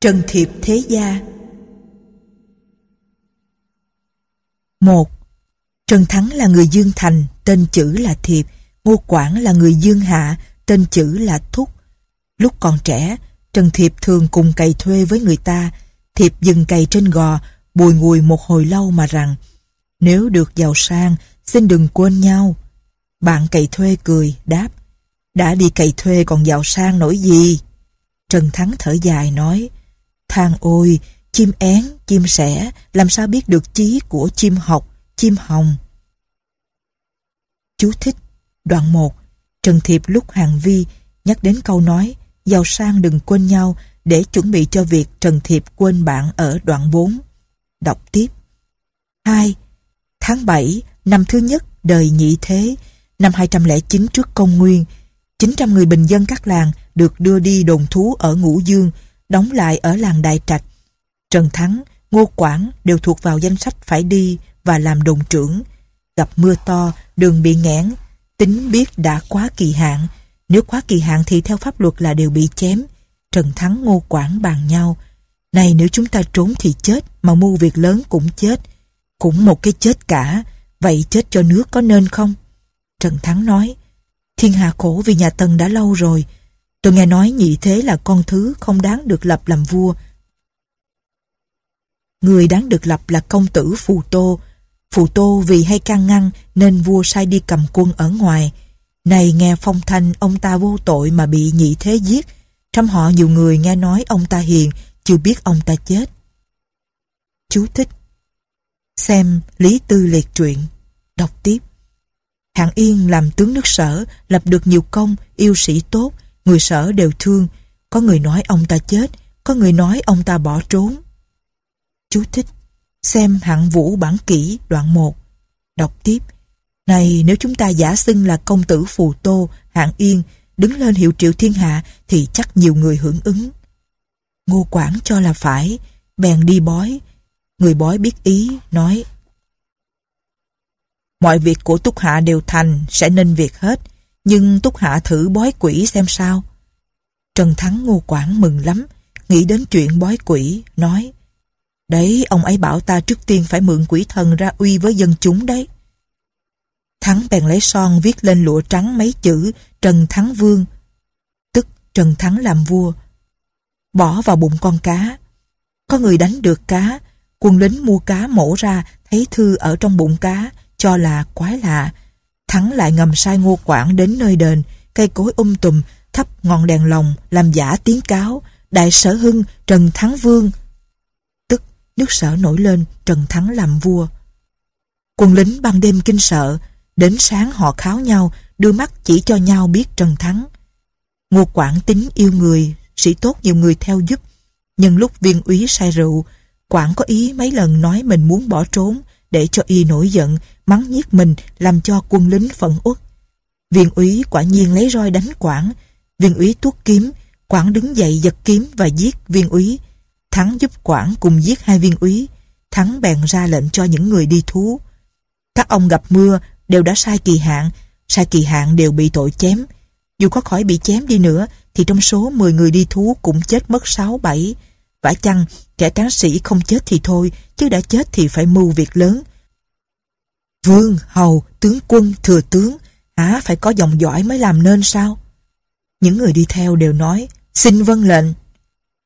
Trần Thiệp Thế Gia một Trần Thắng là người Dương Thành, tên chữ là Thiệp, Ngô Quảng là người Dương Hạ, tên chữ là Thúc. Lúc còn trẻ, Trần Thiệp thường cùng cày thuê với người ta, Thiệp dừng cày trên gò, bùi ngùi một hồi lâu mà rằng, nếu được giàu sang, xin đừng quên nhau. Bạn cày thuê cười, đáp, đã đi cày thuê còn giàu sang nổi gì? Trần Thắng thở dài nói, than ôi, chim én, chim sẻ, làm sao biết được chí của chim học, chim hồng. Chú thích, đoạn 1, Trần Thiệp lúc hàng vi nhắc đến câu nói, giàu sang đừng quên nhau để chuẩn bị cho việc Trần Thiệp quên bạn ở đoạn 4. Đọc tiếp. 2. Tháng 7, năm thứ nhất đời nhị thế, năm 209 trước công nguyên, 900 người bình dân các làng được đưa đi đồn thú ở Ngũ Dương, đóng lại ở làng Đại Trạch. Trần Thắng, Ngô Quảng đều thuộc vào danh sách phải đi và làm đồn trưởng. Gặp mưa to, đường bị nghẽn, tính biết đã quá kỳ hạn. Nếu quá kỳ hạn thì theo pháp luật là đều bị chém. Trần Thắng Ngô Quảng bàn nhau. Này nếu chúng ta trốn thì chết, mà mưu việc lớn cũng chết. Cũng một cái chết cả, vậy chết cho nước có nên không? Trần Thắng nói, thiên hạ khổ vì nhà Tần đã lâu rồi. Tôi nghe nói nhị thế là con thứ không đáng được lập làm vua. Người đáng được lập là công tử Phù Tô. Phù Tô vì hay can ngăn nên vua sai đi cầm quân ở ngoài. Này nghe phong thanh ông ta vô tội mà bị nhị thế giết. Trong họ nhiều người nghe nói ông ta hiền, chưa biết ông ta chết. Chú thích Xem Lý Tư Liệt truyện Đọc tiếp Hạng Yên làm tướng nước sở Lập được nhiều công, yêu sĩ tốt Người sở đều thương. Có người nói ông ta chết Có người nói ông ta bỏ trốn. Chú thích Xem hạng vũ bản kỹ đoạn 1 Đọc tiếp. Này nếu chúng ta giả xưng là công tử Phù Tô Hạng Yên Đứng lên hiệu triệu thiên hạ Thì chắc nhiều người hưởng ứng. Ngô Quảng cho là phải Bèn đi bói. Người bói biết ý, nói Mọi việc của Túc Hạ đều thành, sẽ nên việc hết. Nhưng Túc Hạ thử bói quỷ xem sao. Trần Thắng Ngô Quảng mừng lắm, nghĩ đến chuyện bói quỷ, nói Đấy, ông ấy bảo ta trước tiên phải mượn quỷ thần ra uy với dân chúng đấy. Thắng bèn lấy son viết lên lụa trắng mấy chữ Trần Thắng Vương, tức Trần Thắng làm vua. Bỏ vào bụng con cá. Có người đánh được cá, Quân lính mua cá mổ ra, thấy thư ở trong bụng cá, cho là quái lạ. Thắng lại ngầm sai ngô quảng đến nơi đền, cây cối um tùm, thắp ngọn đèn lồng, làm giả tiếng cáo, đại sở hưng, Trần Thắng Vương. Tức, nước sở nổi lên, Trần Thắng làm vua. Quân lính ban đêm kinh sợ, đến sáng họ kháo nhau, đưa mắt chỉ cho nhau biết Trần Thắng. Ngô Quảng tính yêu người, sĩ tốt nhiều người theo giúp. Nhưng lúc viên úy say rượu, Quảng có ý mấy lần nói mình muốn bỏ trốn để cho y nổi giận, mắng nhiếc mình làm cho quân lính phẫn uất. Viên úy quả nhiên lấy roi đánh Quảng. Viên úy tuốt kiếm, Quảng đứng dậy giật kiếm và giết viên úy. Thắng giúp Quảng cùng giết hai viên úy. Thắng bèn ra lệnh cho những người đi thú. Các ông gặp mưa đều đã sai kỳ hạn, sai kỳ hạn đều bị tội chém. Dù có khỏi bị chém đi nữa thì trong số 10 người đi thú cũng chết mất 6-7. Vả chăng Kẻ tráng sĩ không chết thì thôi, chứ đã chết thì phải mưu việc lớn. Vương, hầu, tướng quân, thừa tướng, hả phải có dòng dõi mới làm nên sao? Những người đi theo đều nói, xin vâng lệnh.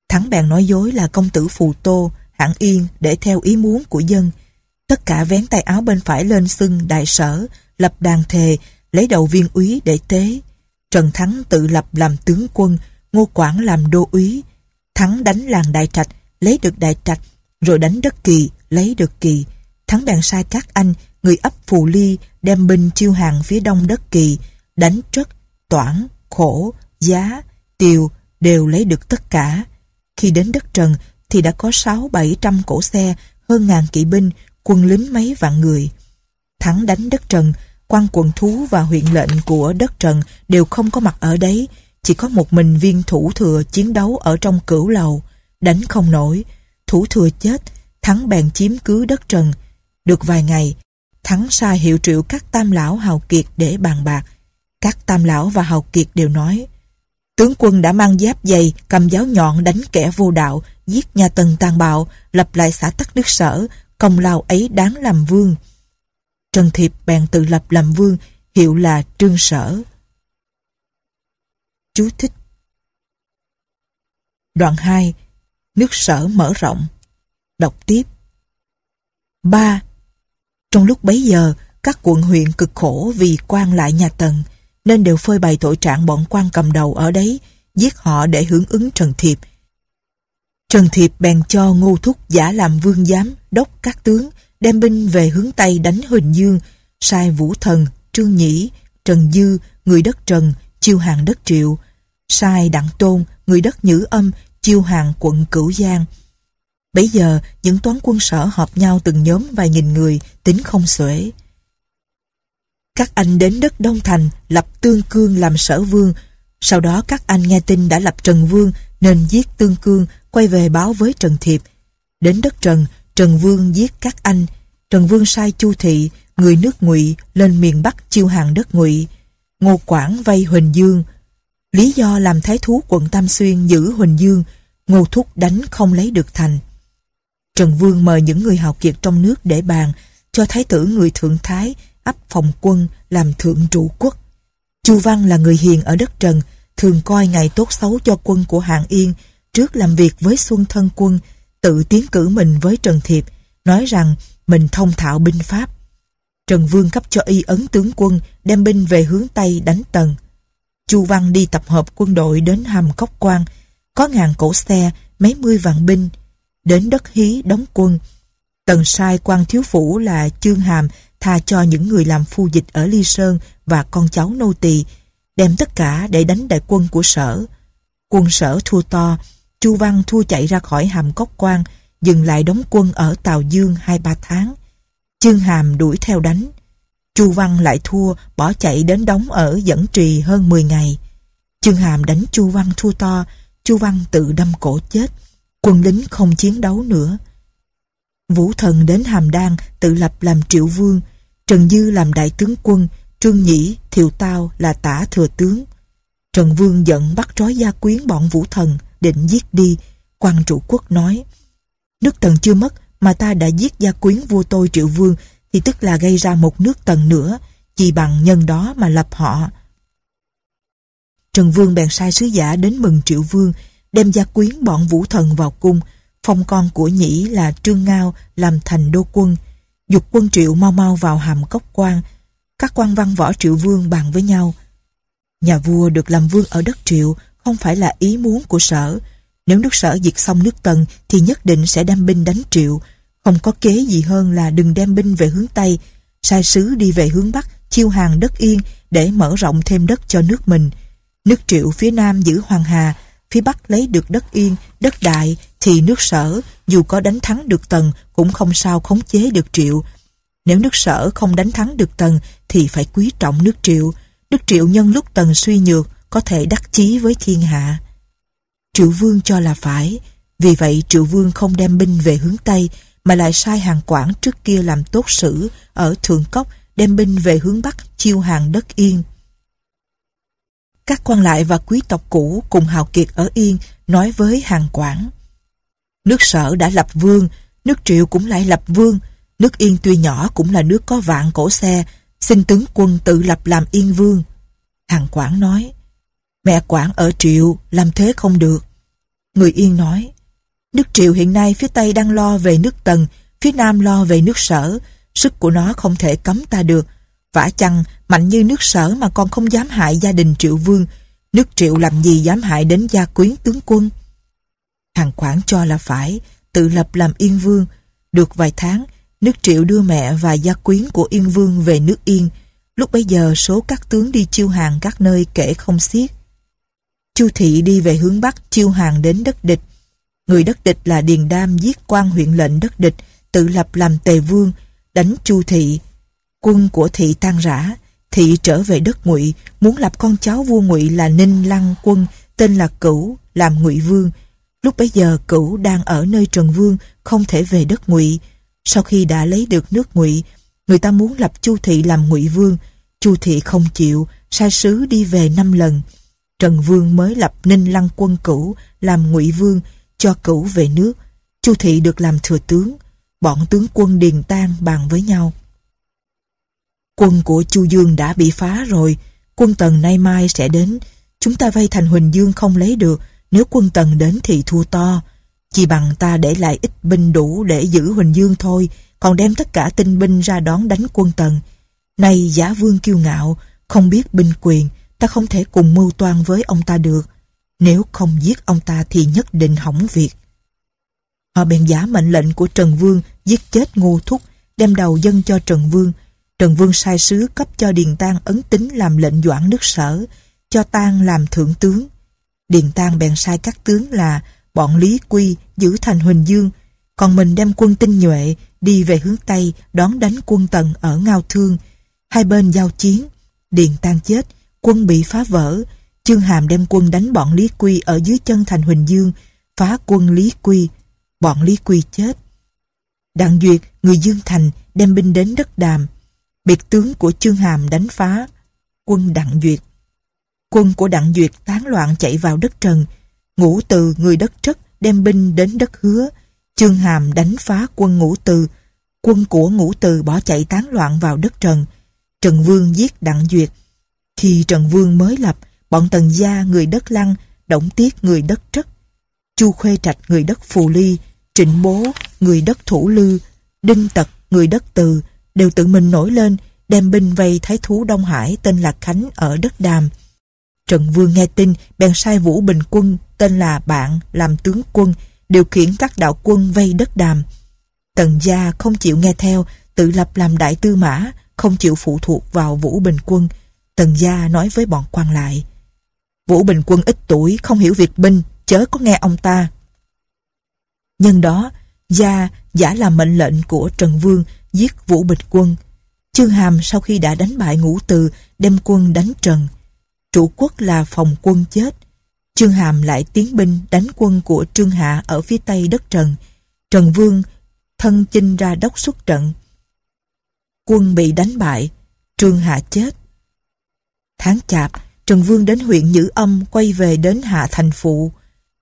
Thắng bèn nói dối là công tử Phù Tô, hạng yên để theo ý muốn của dân. Tất cả vén tay áo bên phải lên xưng đại sở, lập đàn thề, lấy đầu viên úy để tế. Trần Thắng tự lập làm tướng quân, Ngô Quảng làm đô úy. Thắng đánh làng Đại Trạch, lấy được đại trạch, rồi đánh đất kỳ, lấy được kỳ. Thắng bèn sai các anh, người ấp Phù Ly, đem binh chiêu hàng phía đông đất kỳ, đánh trất, toản, khổ, giá, tiều, đều lấy được tất cả. Khi đến đất Trần, thì đã có sáu bảy trăm cổ xe, hơn ngàn kỵ binh, quân lính mấy vạn người. Thắng đánh đất Trần, quan quận thú và huyện lệnh của đất Trần đều không có mặt ở đấy, chỉ có một mình viên thủ thừa chiến đấu ở trong cửu lầu đánh không nổi, thủ thừa chết, Thắng bèn chiếm cứ đất Trần. Được vài ngày, Thắng sai hiệu triệu các tam lão hào kiệt để bàn bạc. Các tam lão và hào kiệt đều nói, Tướng quân đã mang giáp dày, cầm giáo nhọn đánh kẻ vô đạo, giết nhà Tần tàn bạo, lập lại xã tắc nước sở, công lao ấy đáng làm vương. Trần Thiệp bèn tự lập làm vương, hiệu là Trương Sở. Chú thích Đoạn 2 Nước sở mở rộng Đọc tiếp 3. Trong lúc bấy giờ, các quận huyện cực khổ vì quan lại nhà Tần, nên đều phơi bày tội trạng bọn quan cầm đầu ở đấy, giết họ để hưởng ứng Trần Thiệp. Trần Thiệp bèn cho Ngô Thúc giả làm vương giám, đốc các tướng, đem binh về hướng Tây đánh Huỳnh Dương, sai Vũ Thần, Trương Nhĩ, Trần Dư, người đất Trần, chiêu hàng đất Triệu, sai Đặng Tôn, người đất Nhữ Âm, chiêu hàng quận Cửu Giang. bây giờ, những toán quân sở họp nhau từng nhóm vài nghìn người, tính không xuể. Các anh đến đất Đông Thành, lập Tương Cương làm sở vương. Sau đó các anh nghe tin đã lập Trần Vương, nên giết Tương Cương, quay về báo với Trần Thiệp. Đến đất Trần, Trần Vương giết các anh. Trần Vương sai Chu Thị, người nước Ngụy lên miền Bắc chiêu hàng đất Ngụy. Ngô Quảng vây Huỳnh Dương. Lý do làm thái thú quận Tam Xuyên giữ Huỳnh Dương, Ngô Thúc đánh không lấy được thành. Trần Vương mời những người hào kiệt trong nước để bàn, cho thái tử người thượng thái ấp phòng quân làm thượng trụ quốc. Chu Văn là người hiền ở đất Trần, thường coi ngày tốt xấu cho quân của Hạng Yên, trước làm việc với Xuân Thân Quân, tự tiến cử mình với Trần Thiệp, nói rằng mình thông thạo binh pháp. Trần Vương cấp cho y ấn tướng quân đem binh về hướng Tây đánh Tần. Chu Văn đi tập hợp quân đội đến hầm Cốc Quan, có ngàn cổ xe, mấy mươi vạn binh, đến đất Hí đóng quân. Tần sai quan thiếu phủ là Chương Hàm tha cho những người làm phu dịch ở Ly Sơn và con cháu nô tỳ, đem tất cả để đánh đại quân của sở. Quân sở thua to, Chu Văn thua chạy ra khỏi hàm cốc quan, dừng lại đóng quân ở Tàu Dương hai ba tháng. Chương Hàm đuổi theo đánh. Chu Văn lại thua, bỏ chạy đến đóng ở dẫn trì hơn 10 ngày. Chương Hàm đánh Chu Văn thua to, Chu Văn tự đâm cổ chết. Quân lính không chiến đấu nữa. Vũ Thần đến Hàm Đan tự lập làm triệu vương, Trần Dư làm đại tướng quân, Trương Nhĩ, Thiệu Tao là tả thừa tướng. Trần Vương giận bắt trói gia quyến bọn Vũ Thần, định giết đi. quan trụ quốc nói, nước Tần chưa mất mà ta đã giết gia quyến vua tôi Triệu Vương thì tức là gây ra một nước Tần nữa, chỉ bằng nhân đó mà lập họ. Trần Vương bèn sai sứ giả đến mừng Triệu Vương, đem gia quyến bọn Vũ Thần vào cung, phong con của Nhĩ là Trương Ngao làm thành đô quân, dục quân triệu mau mau vào hàm cốc quan. Các quan văn võ triệu vương bàn với nhau. Nhà vua được làm vương ở đất triệu không phải là ý muốn của sở. Nếu nước sở diệt xong nước tần thì nhất định sẽ đem binh đánh triệu. Không có kế gì hơn là đừng đem binh về hướng Tây, sai sứ đi về hướng Bắc, chiêu hàng đất yên để mở rộng thêm đất cho nước mình. Nước triệu phía Nam giữ Hoàng Hà, phía Bắc lấy được đất yên, đất đại thì nước sở dù có đánh thắng được Tần cũng không sao khống chế được Triệu. Nếu nước sở không đánh thắng được Tần thì phải quý trọng nước Triệu. Nước Triệu nhân lúc Tần suy nhược có thể đắc chí với thiên hạ. Triệu Vương cho là phải, vì vậy Triệu Vương không đem binh về hướng Tây mà lại sai hàng quản trước kia làm tốt sử ở Thượng Cốc đem binh về hướng Bắc chiêu hàng đất Yên. Các quan lại và quý tộc cũ cùng hào kiệt ở Yên nói với hàng quản. Nước sở đã lập vương, nước triệu cũng lại lập vương. Nước yên tuy nhỏ cũng là nước có vạn cổ xe, xin tướng quân tự lập làm yên vương. Hàng quản nói, mẹ quản ở triệu, làm thế không được. Người yên nói, nước triệu hiện nay phía Tây đang lo về nước tần, phía Nam lo về nước sở, sức của nó không thể cấm ta được. Vả chăng, mạnh như nước sở mà còn không dám hại gia đình triệu vương, nước triệu làm gì dám hại đến gia quyến tướng quân. Hàng quản cho là phải, tự lập làm Yên Vương. Được vài tháng, nước Triệu đưa mẹ và gia quyến của Yên Vương về nước Yên. Lúc bấy giờ số các tướng đi chiêu hàng các nơi kể không xiết. Chu Thị đi về hướng Bắc chiêu hàng đến đất địch. Người đất địch là Điền Đam giết quan huyện lệnh đất địch, tự lập làm Tề Vương, đánh Chu Thị. Quân của Thị tan rã, Thị trở về đất Ngụy, muốn lập con cháu vua Ngụy là Ninh Lăng Quân, tên là Cửu, làm Ngụy Vương. Lúc bấy giờ cửu đang ở nơi Trần Vương không thể về đất ngụy. Sau khi đã lấy được nước ngụy, người ta muốn lập Chu Thị làm ngụy vương. Chu Thị không chịu, sai sứ đi về năm lần. Trần Vương mới lập Ninh Lăng quân cửu làm ngụy vương cho cửu về nước. Chu Thị được làm thừa tướng. Bọn tướng quân Điền tan bàn với nhau. Quân của Chu Dương đã bị phá rồi. Quân Tần nay mai sẽ đến. Chúng ta vây thành Huỳnh Dương không lấy được. Nếu quân Tần đến thì thua to. Chỉ bằng ta để lại ít binh đủ để giữ Huỳnh Dương thôi. Còn đem tất cả tinh binh ra đón đánh quân Tần. Nay giả vương kiêu ngạo, không biết binh quyền, ta không thể cùng mưu toan với ông ta được. Nếu không giết ông ta thì nhất định hỏng việc. Họ bèn giả mệnh lệnh của Trần Vương giết chết Ngô Thúc, đem đầu dân cho Trần Vương. Trần Vương sai sứ cấp cho Điền Tang ấn tính làm lệnh doãn nước sở, cho Tang làm thượng tướng. Điền Tang bèn sai các tướng là bọn Lý Quy giữ thành Huỳnh Dương, còn mình đem quân tinh nhuệ đi về hướng Tây đón đánh quân Tần ở Ngao Thương. Hai bên giao chiến, Điền Tang chết, quân bị phá vỡ, Chương Hàm đem quân đánh bọn Lý Quy ở dưới chân thành Huỳnh Dương, phá quân Lý Quy, bọn Lý Quy chết. Đặng Duyệt, người Dương Thành đem binh đến đất đàm, biệt tướng của Chương Hàm đánh phá quân Đặng Duyệt. Quân của Đặng Duyệt tán loạn chạy vào đất Trần, ngũ từ người đất Trất đem binh đến đất Hứa, Chương Hàm đánh phá quân ngũ từ, quân của ngũ từ bỏ chạy tán loạn vào đất Trần. Trần Vương giết Đặng Duyệt. Khi Trần Vương mới lập, bọn Tần Gia người đất Lăng, Động Tiết người đất Trất, Chu Khuê Trạch người đất Phù Ly, Trịnh Bố người đất Thủ Lư, Đinh Tật người đất Từ đều tự mình nổi lên đem binh vây thái thú Đông Hải tên là Khánh ở đất Đàm. Trần Vương nghe tin bèn sai Vũ Bình Quân tên là Bạn làm tướng quân điều khiển các đạo quân vây đất Đàm. Tần gia không chịu nghe theo tự lập làm đại tư mã không chịu phụ thuộc vào Vũ Bình Quân. Tần gia nói với bọn quan lại Vũ Bình Quân ít tuổi không hiểu việc binh chớ có nghe ông ta. Nhân đó, Gia giả làm mệnh lệnh của Trần Vương giết Vũ Bình Quân. Chương Hàm sau khi đã đánh bại ngũ từ đem quân đánh Trần. Chủ quốc là phòng quân chết. Trương Hàm lại tiến binh đánh quân của Trương Hạ ở phía tây đất Trần. Trần Vương thân chinh ra đốc xuất trận. Quân bị đánh bại, Trương Hạ chết. Tháng chạp, Trần Vương đến huyện Nhữ Âm quay về đến Hạ Thành Phụ.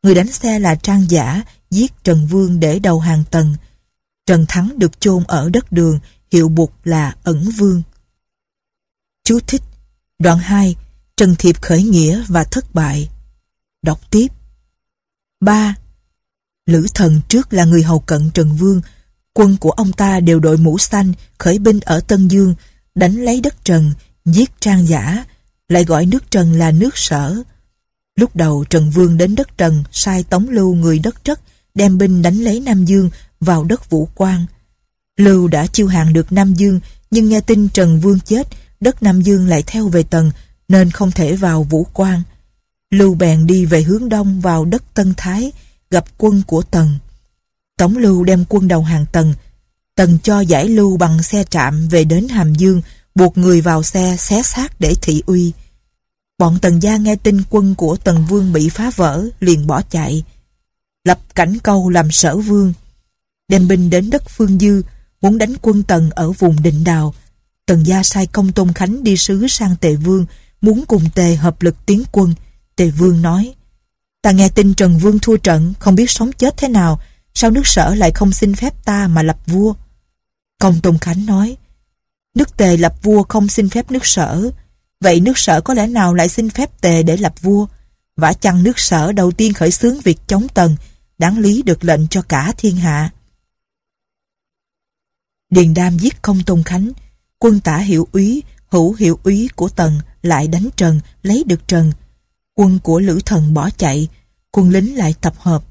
Người đánh xe là Trang Giả giết Trần Vương để đầu hàng tần. Trần Thắng được chôn ở đất đường, hiệu bục là ẩn vương. Chú thích Đoạn 2 Trần Thiệp khởi nghĩa và thất bại Đọc tiếp 3. Lữ thần trước là người hầu cận Trần Vương Quân của ông ta đều đội mũ xanh Khởi binh ở Tân Dương Đánh lấy đất Trần Giết trang giả lại gọi nước Trần là nước sở Lúc đầu Trần Vương đến đất Trần Sai tống lưu người đất Trất Đem binh đánh lấy Nam Dương Vào đất Vũ Quang Lưu đã chiêu hàng được Nam Dương Nhưng nghe tin Trần Vương chết Đất Nam Dương lại theo về Tần Nên không thể vào Vũ Quang Lưu bèn đi về hướng đông vào đất Tân Thái, gặp quân của Tần. Tống Lưu đem quân đầu hàng Tần. Tần cho giải Lưu bằng xe trạm về đến Hàm Dương, buộc người vào xe xé xác để thị uy. Bọn Tần gia nghe tin quân của Tần Vương bị phá vỡ, liền bỏ chạy. Lập cảnh câu làm sở vương. Đem binh đến đất Phương Dư, muốn đánh quân Tần ở vùng Định Đào. Tần gia sai công Tôn Khánh đi sứ sang Tề Vương, muốn cùng Tề hợp lực tiến quân. Tề Vương nói, ta nghe tin Trần Vương thua trận, không biết sống chết thế nào, sao nước sở lại không xin phép ta mà lập vua? Công Tôn Khánh nói, nước Tề lập vua không xin phép nước sở, vậy nước sở có lẽ nào lại xin phép Tề để lập vua? Vả chăng nước sở đầu tiên khởi xướng việc chống tần, đáng lý được lệnh cho cả thiên hạ. Điền Đam giết không Tôn Khánh, quân tả hiệu úy, hữu hiệu úy của Tần lại đánh Trần, lấy được Trần, Quân của Lữ Thần bỏ chạy, quân lính lại tập hợp.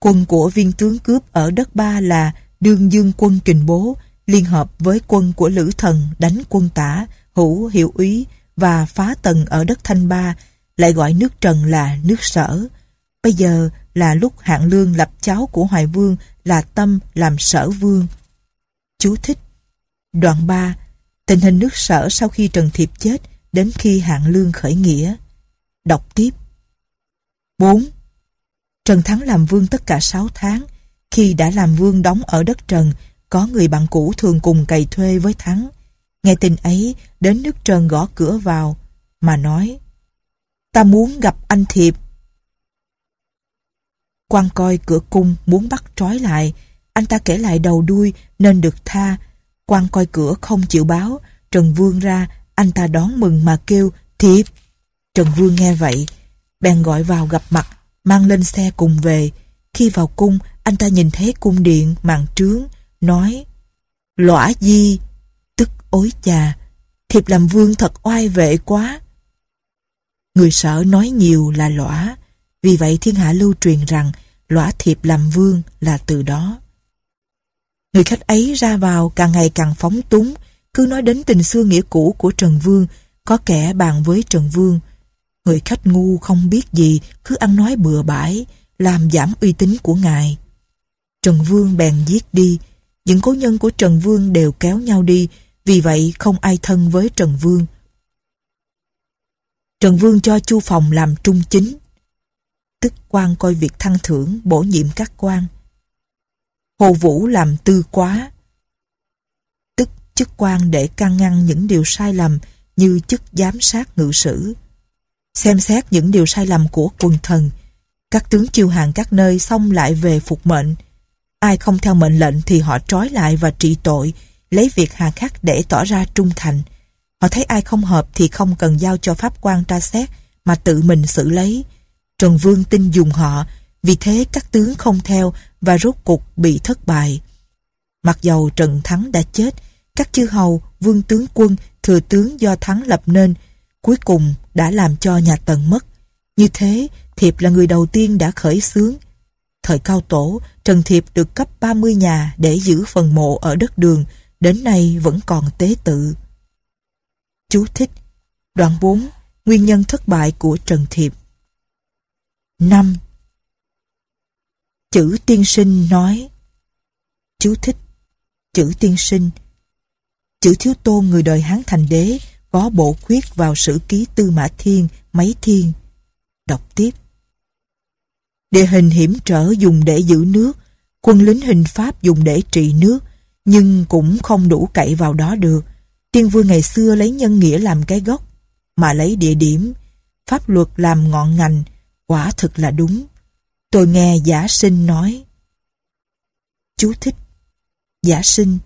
Quân của viên tướng cướp ở đất Ba là Đương Dương quân Kình Bố liên hợp với quân của Lữ Thần đánh quân tả, hữu hiệu úy và phá tần ở đất Thanh Ba, lại gọi nước Trần là nước sở. Bây giờ là lúc Hạng Lương lập cháu của Hoài Vương là Tâm làm sở vương. Chú thích Đoạn 3 Tình hình nước sở sau khi Trần Thiệp chết đến khi Hạng Lương khởi nghĩa. Đọc tiếp 4. Trần Thắng làm vương tất cả 6 tháng. Khi đã làm vương đóng ở đất Trần, có người bạn cũ thường cùng cày thuê với Thắng. Nghe tin ấy, đến nước Trần gõ cửa vào, mà nói ta muốn gặp anh Thiệp. quan coi cửa cung muốn bắt trói lại, anh ta kể lại đầu đuôi nên được tha. quan coi cửa không chịu báo, Trần Vương ra, anh ta đón mừng mà kêu, Thiệp. Trần Vương nghe vậy, bèn gọi vào gặp mặt, mang lên xe cùng về. Khi vào cung, anh ta nhìn thấy cung điện, màn trướng, nói, Lõa di, ối chà, thiệp làm vương thật oai vệ quá. Người sợ nói nhiều là lõa, vì vậy thiên hạ lưu truyền rằng lõa thiệp làm vương là từ đó. Người khách ấy ra vào càng ngày càng phóng túng, cứ nói đến tình xưa nghĩa cũ của Trần Vương, có kẻ bàn với Trần Vương. Người khách ngu không biết gì, cứ ăn nói bừa bãi, làm giảm uy tín của ngài. Trần Vương bèn giết đi, những cố nhân của Trần Vương đều kéo nhau đi, vì vậy không ai thân với Trần Vương. Trần Vương cho Chu Phòng làm trung chính, tức quan coi việc thăng thưởng, bổ nhiệm các quan. Hồ Vũ làm tư quá, tức chức quan để can ngăn những điều sai lầm như chức giám sát ngự sử. Xem xét những điều sai lầm của quần thần, các tướng chiêu hàng các nơi xong lại về phục mệnh. Ai không theo mệnh lệnh thì họ trói lại và trị tội, lấy việc hà khắc để tỏ ra trung thành. Họ thấy ai không hợp thì không cần giao cho pháp quan tra xét mà tự mình xử lấy. Trần Vương tin dùng họ, vì thế các tướng không theo và rốt cục bị thất bại. Mặc dầu Trần Thắng đã chết, các chư hầu, vương tướng quân, thừa tướng do Thắng lập nên, cuối cùng đã làm cho nhà Tần mất. Như thế, Thiệp là người đầu tiên đã khởi xướng. Thời cao tổ, Trần Thiệp được cấp 30 nhà để giữ phần mộ ở đất đường, đến nay vẫn còn tế tự. Chú thích Đoạn 4 Nguyên nhân thất bại của Trần Thiệp 5. Chữ tiên sinh nói Chú thích Chữ tiên sinh Chữ thiếu tôn người đời Hán Thành Đế có bổ khuyết vào sử ký Tư Mã Thiên, Mấy Thiên. Đọc tiếp. Địa hình hiểm trở dùng để giữ nước, quân lính hình Pháp dùng để trị nước, nhưng cũng không đủ cậy vào đó được. Tiên vương ngày xưa lấy nhân nghĩa làm cái gốc, mà lấy địa điểm, pháp luật làm ngọn ngành, quả thực là đúng. Tôi nghe giả sinh nói. Chú thích Giả sinh,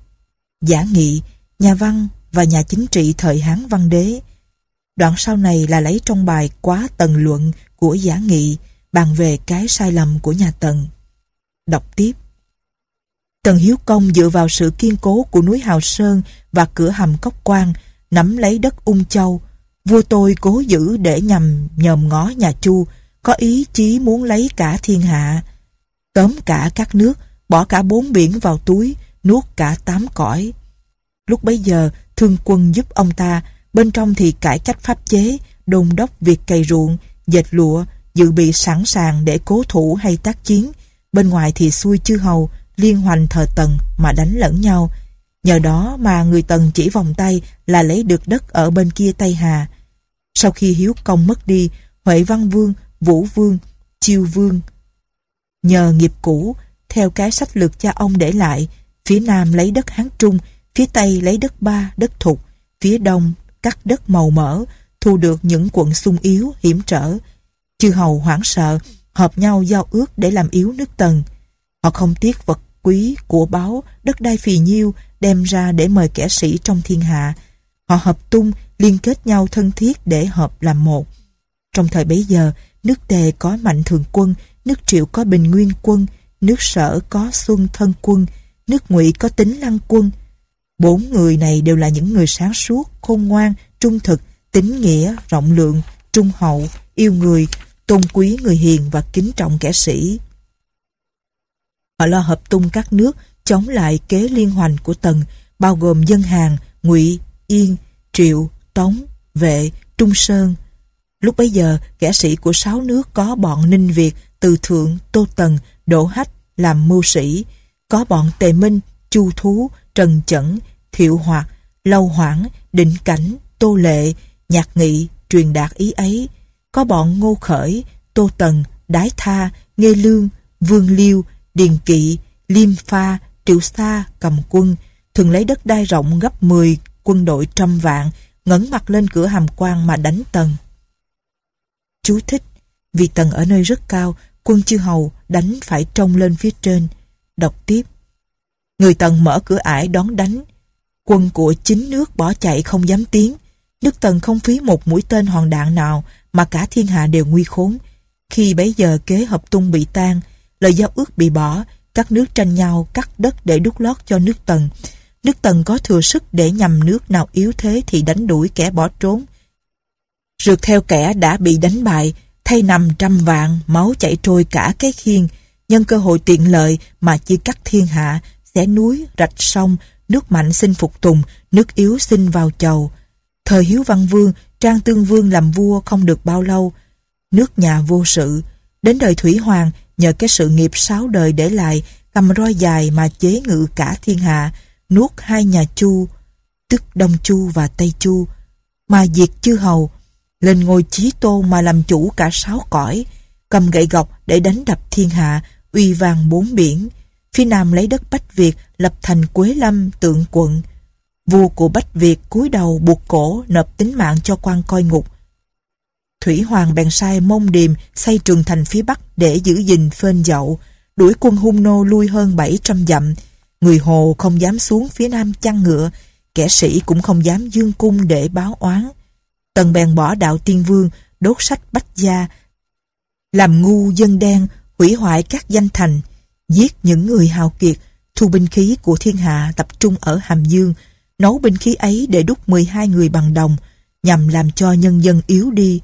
giả nghị, nhà văn và nhà chính trị thời Hán Văn Đế. Đoạn sau này là lấy trong bài quá tần luận của giả nghị bàn về cái sai lầm của nhà Tần. Đọc tiếp. Tần Hiếu Công dựa vào sự kiên cố của núi Hào Sơn và cửa hầm Cốc Quan, nắm lấy đất Ung Châu. Vua tôi cố giữ để nhằm nhòm ngó nhà Chu, có ý chí muốn lấy cả thiên hạ. Tóm cả các nước, bỏ cả bốn biển vào túi, nuốt cả tám cõi. Lúc bấy giờ, thương quân giúp ông ta, bên trong thì cải cách pháp chế, đôn đốc việc cày ruộng, dệt lụa, dự bị sẵn sàng để cố thủ hay tác chiến. Bên ngoài thì xuôi chư hầu, liên hoành thờ Tần mà đánh lẫn nhau. Nhờ đó mà người Tần chỉ vòng tay là lấy được đất ở bên kia Tây Hà. Sau khi Hiếu Công mất đi, Huệ Văn Vương, Vũ Vương, Chiêu Vương nhờ nghiệp cũ, theo cái sách lược cha ông để lại, phía Nam lấy đất Hán Trung, phía Tây lấy đất Ba, đất Thục, phía Đông cắt đất màu mỡ, thu được những quận sung yếu, hiểm trở. Chư hầu hoảng sợ, hợp nhau giao ước để làm yếu nước Tần. Họ không tiếc vật quý, của báo, đất đai phì nhiêu đem ra để mời kẻ sĩ trong thiên hạ. Họ hợp tung, liên kết nhau thân thiết để hợp làm một. Trong thời bấy giờ, nước Tề có mạnh thường quân, nước Triệu có bình nguyên quân, nước Sở có xuân thân quân, nước Ngụy có tính lăng quân. Bốn người này đều là những người sáng suốt, khôn ngoan, trung thực, tính nghĩa, rộng lượng, trung hậu, yêu người, tôn quý người hiền và kính trọng kẻ sĩ. Họ lo hợp tung các nước chống lại kế liên hoành của Tần, bao gồm dân Hàn, Ngụy, Yên, Triệu, Tống, Vệ, Trung Sơn. Lúc bấy giờ, kẻ sĩ của sáu nước có bọn Ninh Việt, Từ Thượng, Tô Tần, Đỗ Hách làm mưu sĩ, có bọn Tề Minh, Chu Thú, Trần Chẩn, Thiệu Hoạt, Lâu Hoảng, Định Cảnh, Tô Lệ, Nhạc Nghị, truyền đạt ý ấy. Có bọn Ngô Khởi, Tô Tần, Đái Tha, Nghê Lương, Vương Liêu, Điền Kỵ, Liêm Pha, Triệu Sa cầm quân, thường lấy đất đai rộng gấp 10 quân đội trăm vạn, ngẩng mặt lên cửa hàm quan mà đánh tần. Chú thích. Vì tần ở nơi rất cao, quân chư hầu đánh phải trông lên phía trên. Đọc tiếp. Người tần mở cửa ải đón đánh. Quân của chính nước bỏ chạy không dám tiến. nước Tần không phí một mũi tên hòn đạn nào mà cả thiên hạ đều nguy khốn. Khi bấy giờ kế hợp tung bị tan, lời giao ước bị bỏ, các nước tranh nhau cắt đất để đút lót cho nước Tần. Nước Tần có thừa sức để nhằm nước nào yếu thế thì đánh đuổi kẻ bỏ trốn. Rượt theo kẻ đã bị đánh bại, thay nằm trăm vạn, máu chảy trôi cả cái khiên, nhân cơ hội tiện lợi mà chia cắt thiên hạ, xẻ núi, rạch sông, nước mạnh xin phục tùng, nước yếu xin vào chầu. Thời Hiếu Văn Vương, Trang Tương Vương làm vua không được bao lâu. Nước nhà vô sự. Đến đời Thủy Hoàng, nhờ cái sự nghiệp sáu đời để lại, cầm roi dài mà chế ngự cả thiên hạ, nuốt hai nhà Chu, tức Đông Chu và Tây Chu, mà diệt chư hầu, lên ngôi chí tôn mà làm chủ cả sáu cõi, cầm gậy gọc để đánh đập thiên hạ, uy vàng bốn biển. Phía Nam lấy đất Bách Việt lập thành Quế Lâm, tượng quận, Vua của Bách Việt cúi đầu buộc cổ nộp tính mạng cho quan coi ngục. Thủy Hoàng bèn sai mông điềm xây trường thành phía Bắc để giữ gìn phên dậu, đuổi quân hung nô lui hơn 700 dặm. Người Hồ không dám xuống phía Nam chăn ngựa, kẻ sĩ cũng không dám dương cung để báo oán. Tần bèn bỏ đạo tiên vương, đốt sách bách gia, làm ngu dân đen, hủy hoại các danh thành, giết những người hào kiệt, thu binh khí của thiên hạ tập trung ở Hàm Dương, nấu binh khí ấy để đúc 12 người bằng đồng, nhằm làm cho nhân dân yếu đi.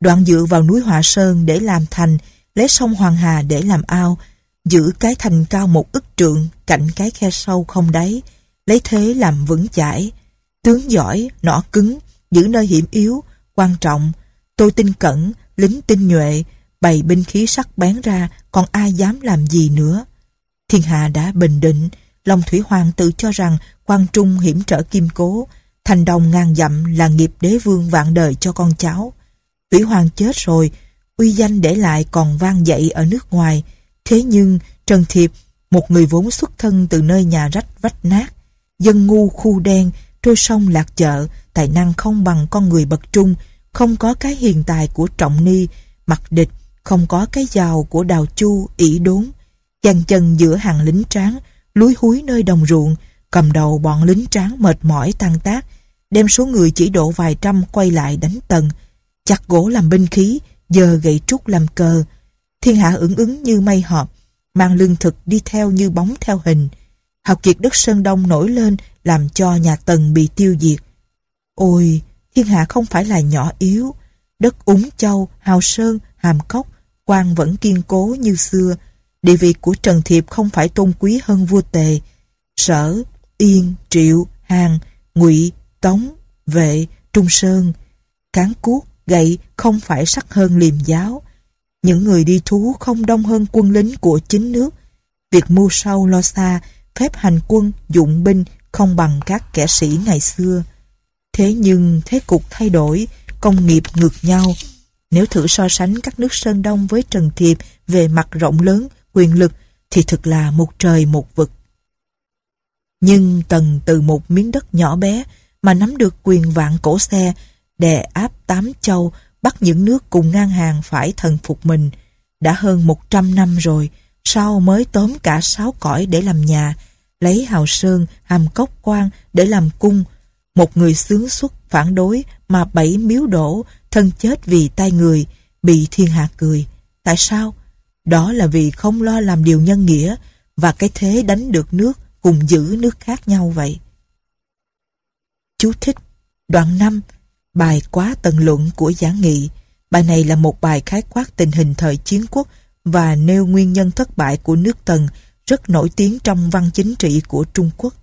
Đoạn dựa vào núi Họa Sơn để làm thành, lấy sông Hoàng Hà để làm ao, giữ cái thành cao một ức trượng cạnh cái khe sâu không đáy, lấy thế làm vững chãi. Tướng giỏi, nỏ cứng, giữ nơi hiểm yếu, quan trọng, tôi tin cẩn, lính tinh nhuệ, bày binh khí sắc bén ra, còn ai dám làm gì nữa. Thiên hạ đã bình định, Long Thủy Hoàng tự cho rằng quan trung hiểm trở kim cố, thành đồng ngàn dặm là nghiệp đế vương vạn đời cho con cháu. Thủy Hoàng chết rồi, uy danh để lại còn vang dậy ở nước ngoài. Thế nhưng Trần Thiệp, một người vốn xuất thân từ nơi nhà rách vách nát, dân ngu khu đen, trôi sông lạc chợ, tài năng không bằng con người bậc trung, không có cái hiền tài của Trọng Ni, mặt địch, không có cái giàu của Đào Chu, ỷ đốn. Chàng chân giữa hàng lính tráng, lúi húi nơi đồng ruộng, cầm đầu bọn lính tráng mệt mỏi tan tác, đem số người chỉ độ vài trăm quay lại đánh tần, chặt gỗ làm binh khí, giờ gậy trúc làm cờ. Thiên hạ ứng ứng như mây họp, mang lương thực đi theo như bóng theo hình. Học kiệt đất Sơn Đông nổi lên làm cho nhà Tần bị tiêu diệt. Ôi, thiên hạ không phải là nhỏ yếu. Đất Úng Châu, Hào Sơn, Hàm Cốc, quan vẫn kiên cố như xưa. Địa vị của Trần Thiệp không phải tôn quý hơn vua Tề. Sở, Yên, Triệu, Hàng, Ngụy, Tống, Vệ, Trung Sơn. Cán cuốc, gậy không phải sắc hơn liềm giáo. Những người đi thú không đông hơn quân lính của chính nước. Việc mưu sâu lo xa, phép hành quân, dụng binh không bằng các kẻ sĩ ngày xưa. Thế nhưng thế cục thay đổi, công nghiệp ngược nhau. Nếu thử so sánh các nước Sơn Đông với Trần Thiệp về mặt rộng lớn, quyền lực, thì thực là một trời một vực. Nhưng Tần từ một miếng đất nhỏ bé mà nắm được quyền vạn cổ xe, đè áp tám châu, bắt những nước cùng ngang hàng phải thần phục mình. Đã hơn một trăm năm rồi, sau mới tóm cả sáu cõi để làm nhà, lấy hào sơn, hàm cốc quan để làm cung. Một người sướng xuất phản đối mà bảy miếu đổ, thân chết vì tay người, bị thiên hạ cười. Tại sao? Đó là vì không lo làm điều nhân nghĩa và cái thế đánh được nước cùng giữ nước khác nhau vậy. Chú thích Đoạn 5 Bài quá tần luận của giả nghị Bài này là một bài khái quát tình hình thời chiến quốc và nêu nguyên nhân thất bại của nước Tần rất nổi tiếng trong văn chính trị của Trung Quốc.